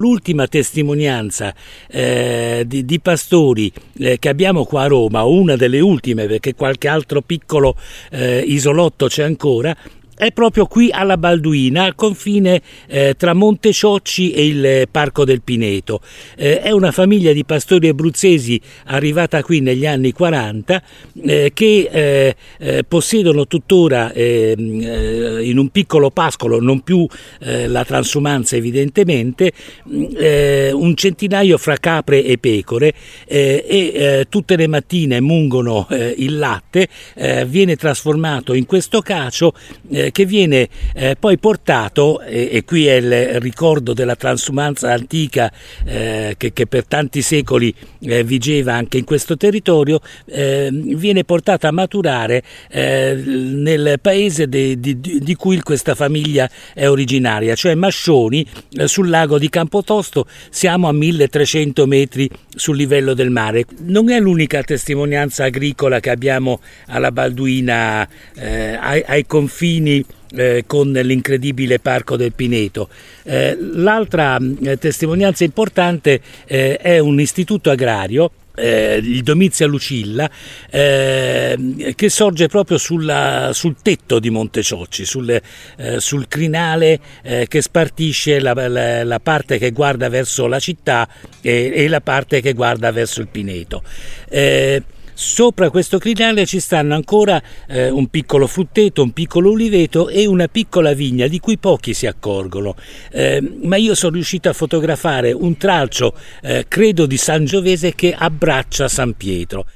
L'ultima testimonianza eh, di, di, pastori eh, che abbiamo qua a Roma, una delle ultime perché qualche altro piccolo eh, isolotto c'è ancora, è proprio qui alla Balduina, al confine eh, tra Monteciocci e il Parco del Pineto. Eh, è una famiglia di pastori abruzzesi arrivata qui negli anni 40 eh, che eh, eh, possiedono tuttora ehm, eh, in un piccolo pascolo, non più la transumanza evidentemente, un centinaio fra capre e pecore e tutte le mattine mungono il latte, viene trasformato in questo cacio che viene eh, poi portato, e, qui è il ricordo della transumanza antica eh, che, che, per tanti secoli eh, vigeva anche in questo territorio, eh, viene portato a maturare eh, nel paese de, di, di, cui questa famiglia è originaria, cioè Mascioni eh, sul lago di Campotosto, siamo a 1300 metri sul livello del mare. Non è l'unica testimonianza agricola che abbiamo alla Balduina ai, ai confini eh, con l'incredibile Parco del Pineto. Eh, l'altra eh, testimonianza importante eh, è un istituto agrario eh, il Domizia Lucilla, eh, che sorge proprio sulla, sul tetto di Monteciocci, sul, eh, sul crinale eh, che spartisce la, la, la, parte che guarda verso la città e, e, la parte che guarda verso il Pineto. Sopra questo crinale ci stanno ancora eh, un piccolo frutteto, un piccolo uliveto e una piccola vigna di cui pochi si accorgono. Eh, ma io sono riuscito a fotografare un tralcio, eh, credo di Sangiovese, che abbraccia San Pietro.